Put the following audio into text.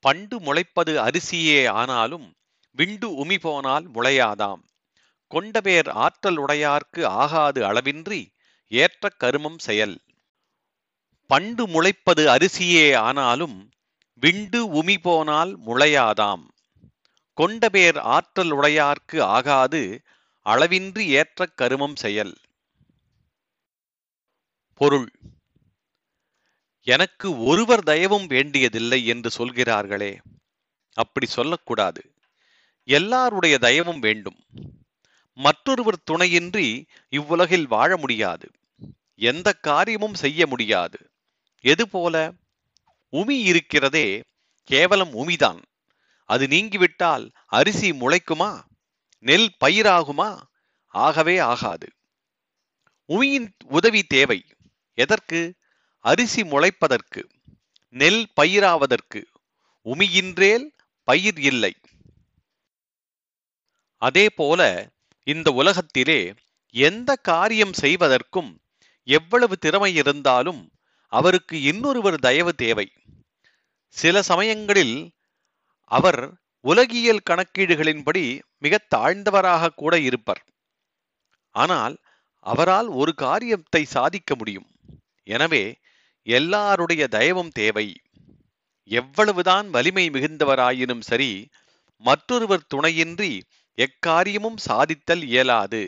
பண்டு முளைப்பது அரிசியே ஆனாலும் விண்டு உமி போனால் முளையாதாம். கொண்டபேர் ஆற்றல் உடையார்க்கு ஆகாது அளவின்றி ஏற்ற கருமம் செயல். பண்டு முளைப்பது அரிசியே ஆனாலும் விண்டு உமி போனால் முளையாதாம். கொண்டபேர் ஆற்றல் உடையார்க்கு ஆகாது அளவின்றி ஏற்ற கருமம் செயல். பொருள். எனக்கு ஒருவர் தயவும் வேண்டியதில்லை என்று சொல்கிறார்களே. அப்படி சொல்லக்கூடாது. எல்லாருடைய தயவும் வேண்டும். மற்றொருவர் துணையின்றி இவ்வுலகில் வாழ முடியாது. எந்த காரியமும் செய்ய முடியாது. எது போல? உமி இருக்கிறதே கேவலம் உமிதான். அது நீங்கிவிட்டால் அரிசி முளைக்குமா? நெல் பயிராகுமா? ஆகவே ஆகாது. உமியின் உதவி தேவை. எதற்கு? அரிசி முளைப்பதற்கு நெல் பயிராவதற்கு உமியின்றேல் பயிர் இல்லை. அதே போல இந்த உலகத்திலே எந்த காரியம் செய்வதற்கும் எவ்வளவு திறமை இருந்தாலும் அவருக்கு இன்னொருவர் தயவு தேவை. சில சமயங்களில் அவர் உலகியல் கணக்கீடுகளின்படி மிக தாழ்ந்தவராக கூட இருப்பர். ஆனால் அவரால் ஒரு காரியத்தை சாதிக்க முடியும். எனவே எல்லாருடைய தயவும் தேவை. எவ்வளவுதான் வலிமை மிகுந்தவராயினும் சரி மற்றொருவர் துணையின்றி எக்காரியமும் சாதித்தல் இயலாது.